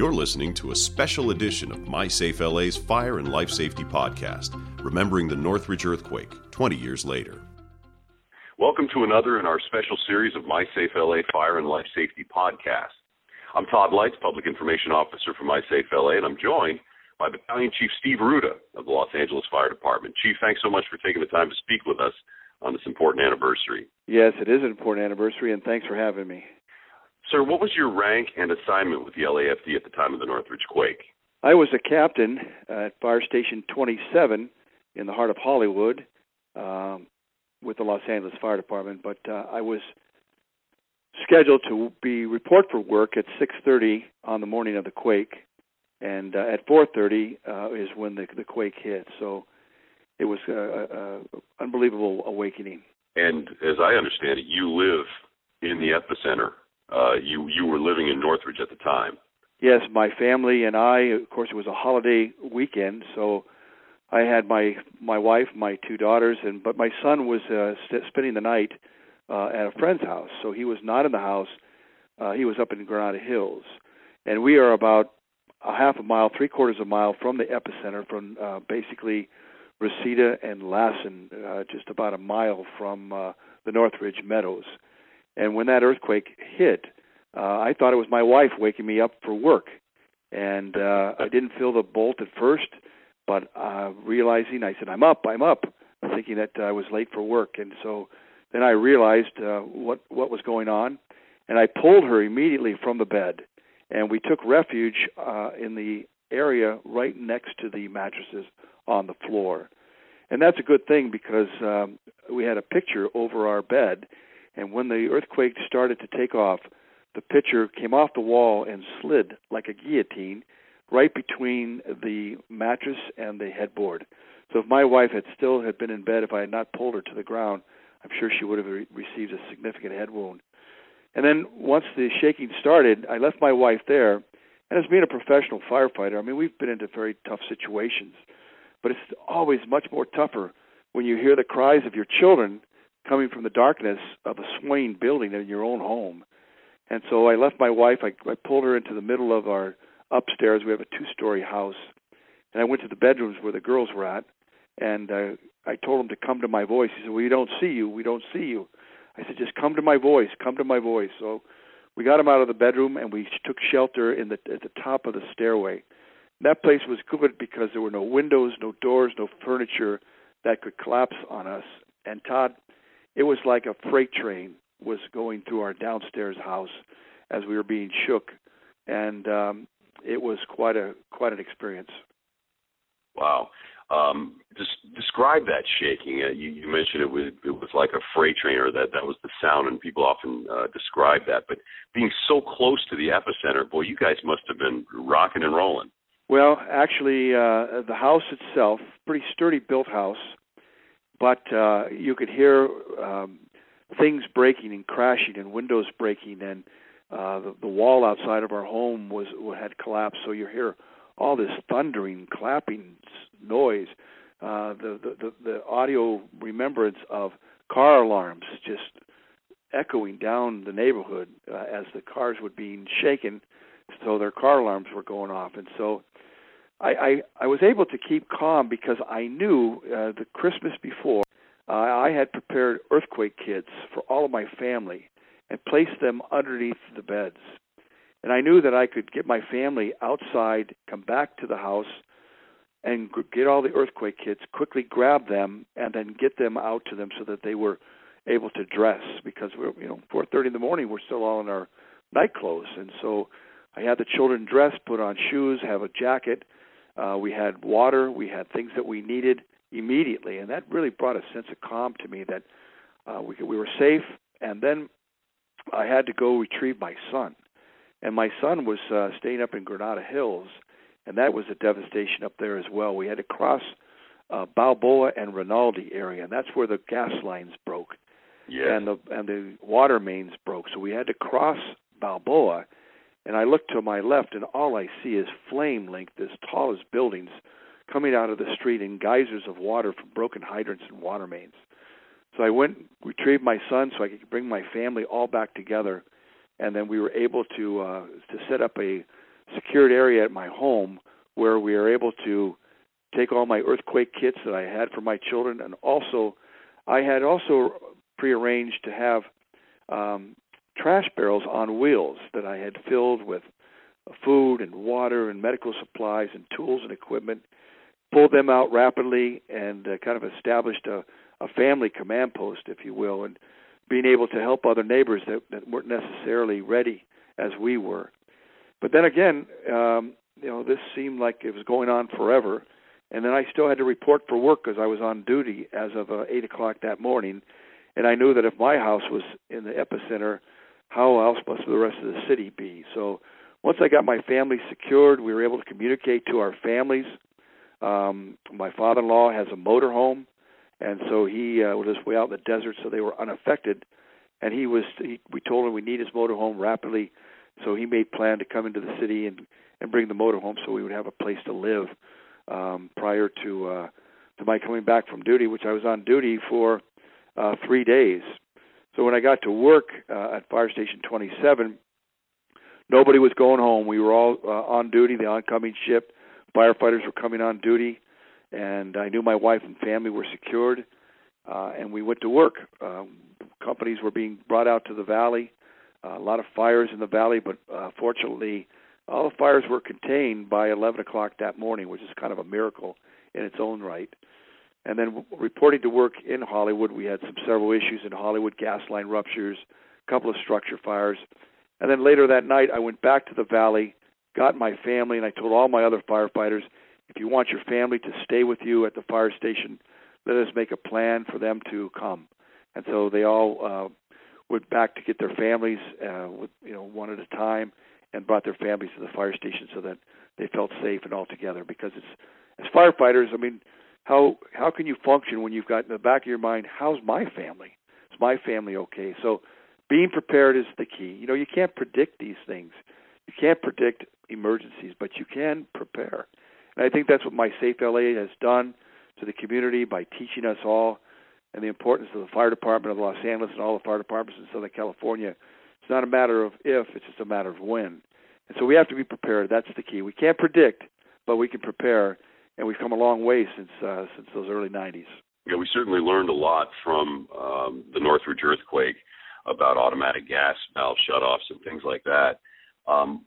You're listening to a special edition of My Safe LA's Fire and Life Safety Podcast, remembering the Northridge earthquake 20 years later. Welcome to another in our special series of My Safe LA Fire and Life Safety Podcast. I'm Todd Lights, Public Information Officer for My Safe LA, and I'm joined by Battalion Chief Steve Ruda of the Los Angeles Fire Department. Chief, thanks so much for taking the time to speak with us on this important anniversary. Yes, it is an important anniversary, and thanks for having me. Sir, what was your rank and assignment with the LAFD at the time of the Northridge quake? I was a captain at Fire Station 27 in the heart of Hollywood um, with the Los Angeles Fire Department, but uh, I was scheduled to be report for work at 6:30 on the morning of the quake, and uh, at 4:30 uh, is when the the quake hit. So it was an unbelievable awakening. And as I understand it, you live in the epicenter. Uh, you you were living in Northridge at the time. Yes, my family and I. Of course, it was a holiday weekend, so I had my my wife, my two daughters, and but my son was uh, st- spending the night uh, at a friend's house, so he was not in the house. Uh, he was up in Granada Hills, and we are about a half a mile, three quarters of a mile from the epicenter, from uh, basically Reseda and Lassen, uh, just about a mile from uh, the Northridge Meadows. And when that earthquake hit, uh, I thought it was my wife waking me up for work, and uh, I didn't feel the bolt at first, but uh, realizing, I said, "I'm up, I'm up," thinking that I was late for work, and so then I realized uh, what what was going on, and I pulled her immediately from the bed, and we took refuge uh, in the area right next to the mattresses on the floor. And that's a good thing because um, we had a picture over our bed, and when the earthquake started to take off, the picture came off the wall and slid like a guillotine right between the mattress and the headboard. So if my wife had still had been in bed, if I had not pulled her to the ground, I'm sure she would have re- received a significant head wound. And then once the shaking started, I left my wife there. And as being a professional firefighter, I mean, we've been into very tough situations but it's always much more tougher when you hear the cries of your children coming from the darkness of a swaying building in your own home. And so I left my wife. I, I pulled her into the middle of our upstairs. We have a two-story house, and I went to the bedrooms where the girls were at, and uh, I told them to come to my voice. He said, "We don't see you. We don't see you." I said, "Just come to my voice. Come to my voice." So we got them out of the bedroom, and we took shelter in the at the top of the stairway. That place was good because there were no windows, no doors, no furniture that could collapse on us. And Todd, it was like a freight train was going through our downstairs house as we were being shook, and um, it was quite a quite an experience. Wow. Um, just describe that shaking. Uh, you, you mentioned it was it was like a freight train, or that that was the sound, and people often uh, describe that. But being so close to the epicenter, boy, you guys must have been rocking and rolling. Well, actually, uh, the house itself, pretty sturdy built house, but uh, you could hear um, things breaking and crashing and windows breaking, and uh, the, the wall outside of our home was had collapsed. So you hear all this thundering, clapping noise. Uh, the, the the the audio remembrance of car alarms just echoing down the neighborhood uh, as the cars were being shaken so their car alarms were going off and so I, I, I was able to keep calm because I knew uh, the Christmas before uh, I had prepared earthquake kits for all of my family and placed them underneath the beds. And I knew that I could get my family outside, come back to the house, and get all the earthquake kits, quickly grab them, and then get them out to them so that they were able to dress because we're you know 4:30 in the morning we're still all in our night clothes and so I had the children dress, put on shoes, have a jacket, uh, we had water. We had things that we needed immediately, and that really brought a sense of calm to me that uh, we we were safe. And then I had to go retrieve my son, and my son was uh, staying up in Granada Hills, and that was a devastation up there as well. We had to cross uh, Balboa and Rinaldi area, and that's where the gas lines broke, yeah. and the and the water mains broke. So we had to cross Balboa and I look to my left, and all I see is flame linked as tall as buildings coming out of the street in geysers of water from broken hydrants and water mains. So I went, retrieved my son, so I could bring my family all back together, and then we were able to uh, to set up a secured area at my home where we are able to take all my earthquake kits that I had for my children, and also I had also prearranged to have um, trash barrels on wheels that I had filled with food and water and medical supplies and tools and equipment. Pulled them out rapidly and uh, kind of established a, a family command post, if you will, and being able to help other neighbors that, that weren't necessarily ready as we were. But then again, um, you know, this seemed like it was going on forever, and then I still had to report for work because I was on duty as of uh, eight o'clock that morning, and I knew that if my house was in the epicenter, how else must the rest of the city be? So once I got my family secured, we were able to communicate to our families. Um, my father-in-law has a motorhome, and so he uh, was way out in the desert, so they were unaffected. And he was, he, we told him we need his motorhome rapidly, so he made plan to come into the city and and bring the motorhome so we would have a place to live um, prior to uh, to my coming back from duty, which I was on duty for uh, three days. So when I got to work uh, at Fire Station 27, nobody was going home. We were all uh, on duty, the oncoming ship. Firefighters were coming on duty, and I knew my wife and family were secured. Uh, and we went to work. Um, companies were being brought out to the valley. Uh, a lot of fires in the valley, but uh, fortunately, all the fires were contained by 11 o'clock that morning, which is kind of a miracle in its own right. And then reporting to work in Hollywood, we had some several issues in Hollywood, gas line ruptures, a couple of structure fires. And then later that night, I went back to the valley, got my family, and I told all my other firefighters, if you want your family to stay with you at the fire station, let us make a plan for them to come. And so they all uh, went back to get their families, uh, with, you know, one at a time, and brought their families to the fire station so that they felt safe and all together. Because it's as firefighters, I mean, how how can you function when you've got in the back of your mind, how's my family? Is my family okay? So being prepared is the key. You know, you can't predict these things. You can't predict emergencies, but you can prepare. And I think that's what My Safe LA has done to the community by teaching us all and the importance of the fire department of Los Angeles and all the fire departments in Southern California. It's not a matter of if, it's just a matter of when. And so we have to be prepared. That's the key. We can't predict, but we can prepare and we've come a long way since uh, since those early 90s. Yeah, we certainly learned a lot from um, the Northridge earthquake about automatic gas valve shutoffs and things like that. Um,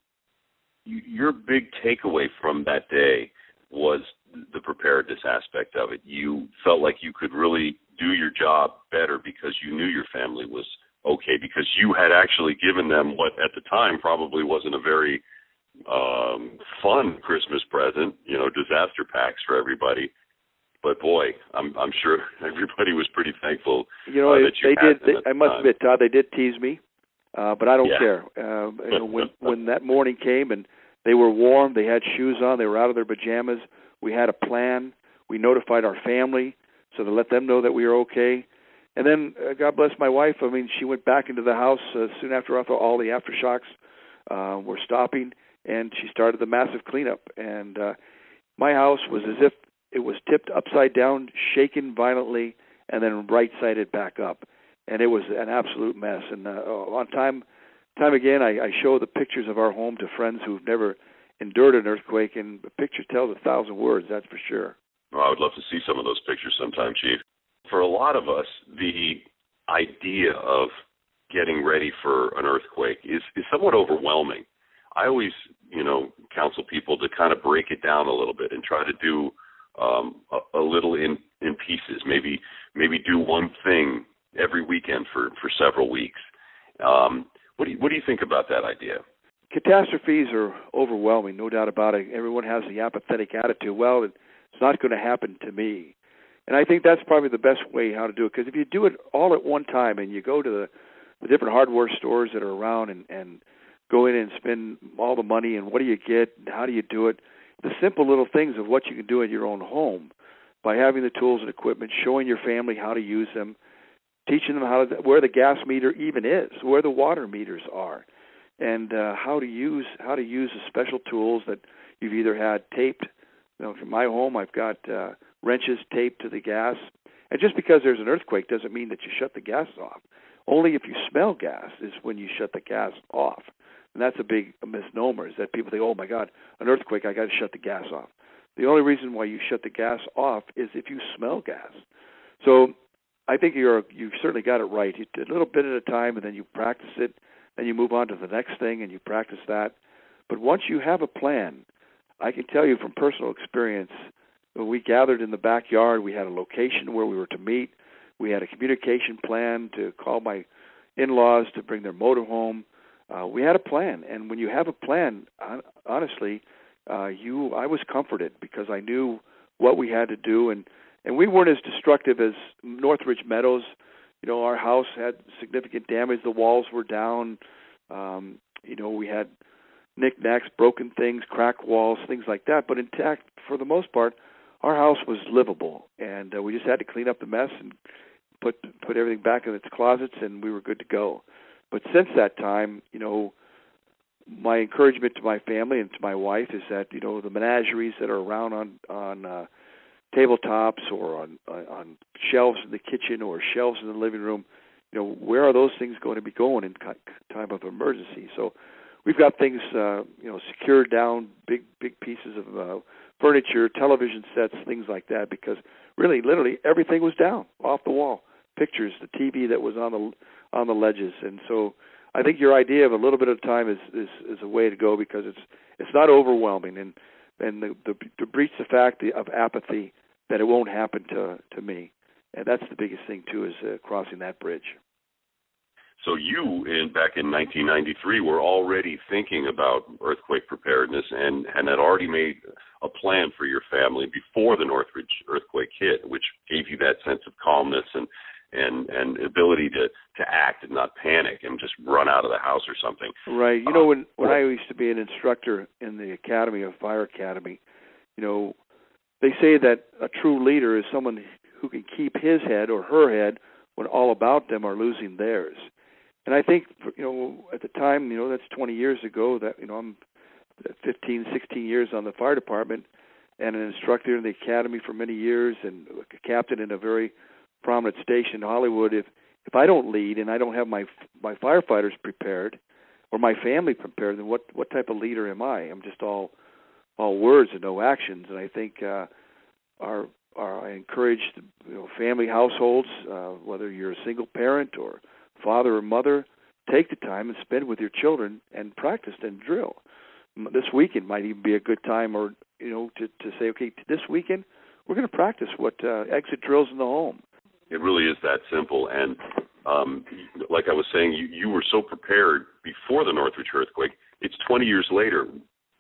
your big takeaway from that day was the preparedness aspect of it. You felt like you could really do your job better because you knew your family was okay because you had actually given them what at the time probably wasn't a very um, fun Christmas present, you know, disaster packs for everybody. But boy, I'm I'm sure everybody was pretty thankful. You know, uh, that you they had did. They, I must time. admit, Todd, they did tease me, uh, but I don't Yeah. care. Um, you know, when when that morning came and they were warm, they had shoes on, they were out of their pajamas. We had a plan. We notified our family so to let them know that we were okay. And then, uh, God bless my wife. I mean, she went back into the house uh, soon after after all the aftershocks uh, were stopping, and she started the massive cleanup. And uh, my house was as if it was tipped upside down, shaken violently, and then right-sided back up. And it was an absolute mess. And uh, on time, time again, I, I show the pictures of our home to friends who've never endured an earthquake, and a picture tells a thousand words. That's for sure. Well, I would love to see some of those pictures sometime, Chief. For a lot of us, the idea of getting ready for an earthquake is, is somewhat overwhelming. I always, you know, counsel people to kind of break it down a little bit and try to do um, a, a little in in pieces. Maybe maybe do one thing every weekend for for several weeks. Um, what do you what do you think about that idea? Catastrophes are overwhelming, no doubt about it. Everyone has the apathetic attitude. Well, it's not going to happen to me. And I think that's probably the best way how to do it because if you do it all at one time and you go to the, the different hardware stores that are around and, and go in and spend all the money and what do you get and how do you do it, the simple little things of what you can do in your own home by having the tools and equipment, showing your family how to use them, teaching them how to where the gas meter even is, where the water meters are, and uh, how to use how to use the special tools that you've either had taped. You know, from my home, I've got uh, wrenches taped to the gas. And just because there's an earthquake doesn't mean that you shut the gas off. Only if you smell gas is when you shut the gas off. And that's a big misnomer. Is that people think, oh my God, an earthquake, I got to shut the gas off. The only reason why you shut the gas off is if you smell gas. So I think you're you've certainly got it right. You a little bit at a time, and then you practice it, then you move on to the next thing, and you practice that. But once you have a plan, I can tell you from personal experience, when we gathered in the backyard, we had a location where we were to meet. We had a communication plan to call my in-laws to bring their motor home. Uh, we had a plan, and when you have a plan, honestly, uh, you I was comforted because I knew what we had to do, and and we weren't as destructive as Northridge Meadows. You know, our house had significant damage. The walls were down. Um, you know, we had knickknacks, broken things, cracked walls, things like that. But intact for the most part, our house was livable, and uh, we just had to clean up the mess and put put everything back in its closets, and we were good to go. But since that time, you know, my encouragement to my family and to my wife is that you know the menageries that are around on on uh, tabletops or on on shelves in the kitchen or shelves in the living room, you know where are those things going to be going in time of emergency? So we've got things uh, you know secured down, big big pieces of uh, furniture, television sets, things like that, because really literally everything was down off the wall, pictures, the TV that was on the on the ledges, and so I think your idea of a little bit of time is is is a way to go because it's it's not overwhelming. And and the, the to breach the fact of apathy that it won't happen to to me, and that's the biggest thing too is uh, crossing that bridge. So you, in back in 1993, were already thinking about earthquake preparedness and and had already made a plan for your family before the Northridge earthquake hit, which gave you that sense of calmness and and and ability to to act and not panic and just run out of the house or something. Right. You know, uh, when when I used to be an instructor in the academy of fire academy, you know, they say that a true leader is someone who can keep his head or her head when all about them are losing theirs. And I think you know at the time, you know, that's 20 years ago. That you know, I'm 15, 16 years on the fire department, and an instructor in the academy for many years, and a captain in a very prominent station in Hollywood, if if I don't lead and I don't have my my firefighters prepared or my family prepared, then what what type of leader am I? I'm just all all words and no actions. And I think uh, our our I encourage you know, family households, uh, whether you're a single parent or father or mother, take the time and spend with your children and practice and drill. This weekend might even be a good time, or you know, to to say, okay, this weekend we're going to practice what uh, exit drills in the home it really is that simple. And um, like I was saying, you, you were so prepared before the Northridge earthquake. It's 20 years later.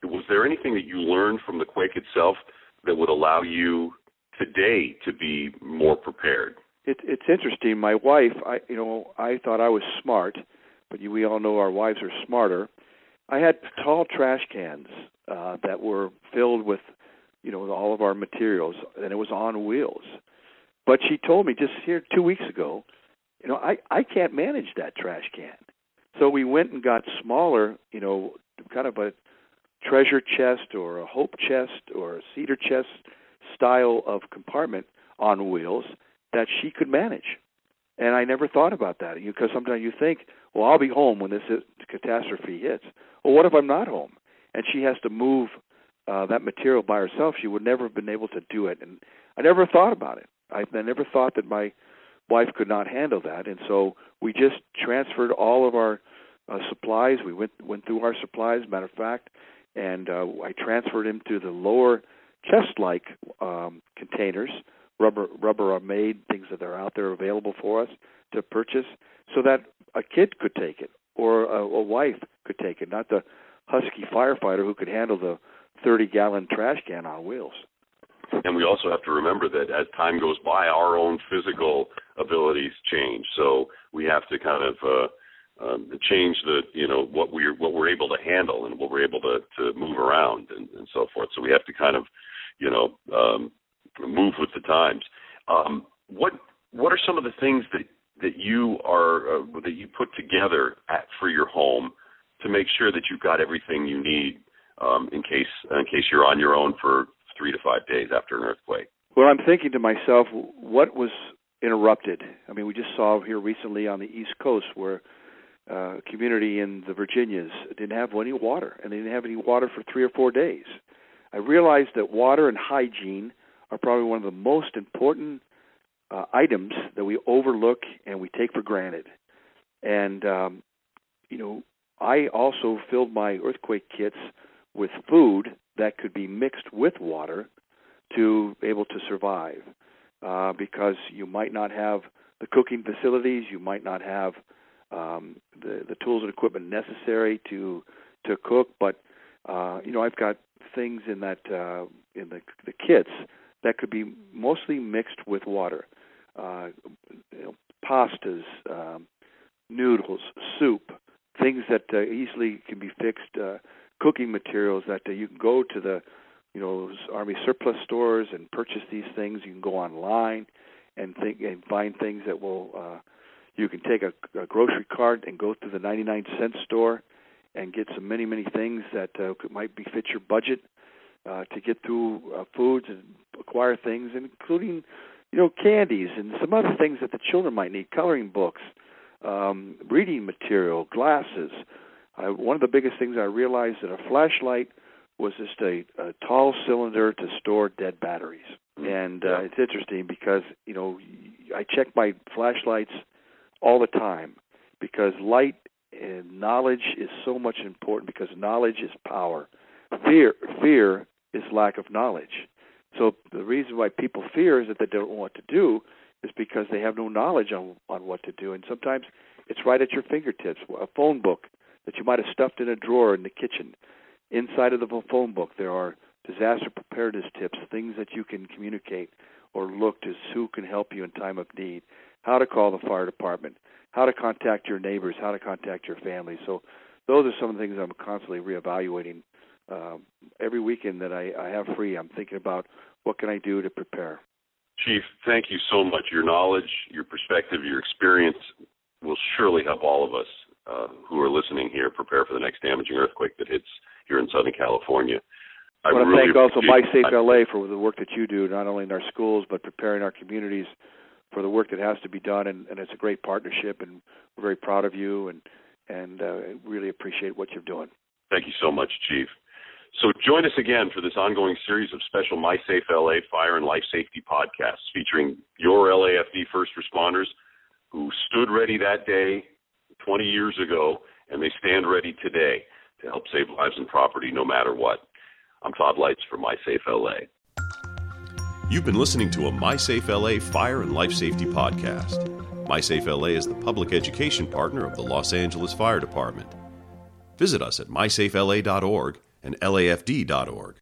Was there anything that you learned from the quake itself that would allow you today to be more prepared? It, it's interesting. My wife, I you know, I thought I was smart, but you, we all know our wives are smarter. I had tall trash cans uh, that were filled with, you know, all of our materials, and it was on wheels. But she told me just here two weeks ago, you know, I I can't manage that trash can. So we went and got smaller, you know, kind of a treasure chest or a hope chest or a cedar chest style of compartment on wheels that she could manage. And I never thought about that because sometimes you think, well, I'll be home when this catastrophe hits. Well, what if I'm not home? And she has to move uh, that material by herself. She would never have been able to do it. And I never thought about it. I, never thought that my wife could not handle that, and so we just transferred all of our uh, supplies. We went went through our supplies, matter of fact, and uh, I transferred them to the lower chest-like um, containers, rubber Rubbermaid things that are out there available for us to purchase, so that a kid could take it or a, a wife could take it, not the husky firefighter who could handle the 30 gallon trash can on wheels and we also have to remember that as time goes by, our own physical abilities change. So we have to kind of uh, um, change the you know what we're what we're able to handle and what we're able to to move around and, and so forth. So we have to kind of you know um, move with the times. Um, what what are some of the things that that you are uh, that you put together at for your home to make sure that you've got everything you need um, in case in case you're on your own for three to five days after an earthquake. Well, I'm thinking to myself, what was interrupted? I mean, we just saw here recently on the East Coast where uh, community in the Virginias didn't have any water, and they didn't have any water for three or four days. I realized that water and hygiene are probably one of the most important uh, items that we overlook and we take for granted. And um, you know, I also filled my earthquake kits with food that could be mixed with water to be able to survive. Uh, because you might not have the cooking facilities, you might not have um, the the tools and equipment necessary to to cook, but uh, you know I've got things in that uh, in the the kits that could be mostly mixed with water, uh, you know, pastas, um, noodles, soup, things that uh, easily can be fixed, uh, cooking materials that uh, you can go to the you know army surplus stores and purchase these things. You can go online and think and find things that will. Uh, you can take a, a grocery cart and go to the 99 cent store and get some many many things that uh, could, might be fit your budget uh, to get through uh, foods and acquire things, including you know candies and some other things that the children might need, coloring books, um, reading material, glasses. I, one of the biggest things I realized that a flashlight was just a, a tall cylinder to store dead batteries. Mm-hmm. And uh, yeah. it's interesting because you know I check my flashlights all the time because light and knowledge is so much important because knowledge is power. Fear fear is lack of knowledge. So the reason why people fear is that they don't know what to do is because they have no knowledge on on what to do and sometimes it's right at your fingertips. A phone book that you might have stuffed in a drawer in the kitchen. Inside of the phone book there are disaster preparedness tips, things that you can communicate or look to who can help you in time of need, how to call the fire department, how to contact your neighbors, how to contact your family. So those are some of the things I'm constantly reevaluating. Um, every weekend that I, I have free, I'm thinking about what can I do to prepare. Chief, thank you so much. Your knowledge, your perspective, your experience will surely help all of us uh, who are listening here prepare for the next damaging earthquake that hits here in Southern California. I, I want to really thank also My Safe LA for the work that you do, not only in our schools but preparing our communities for the work that has to be done. And, and it's a great partnership, and we're very proud of you, and and uh, really appreciate what you're doing. Thank you so much, Chief. So join us again for this ongoing series of special My Safe LA Fire and Life Safety podcasts featuring your LAFD first responders who stood ready that day 20 years ago and they stand ready today to help save lives and property no matter what. I'm Todd Lights for My Safe LA. You've been listening to a My Safe LA Fire and Life Safety podcast. My Safe LA is the public education partner of the Los Angeles Fire Department. Visit us at mysafela.org and lafd.org.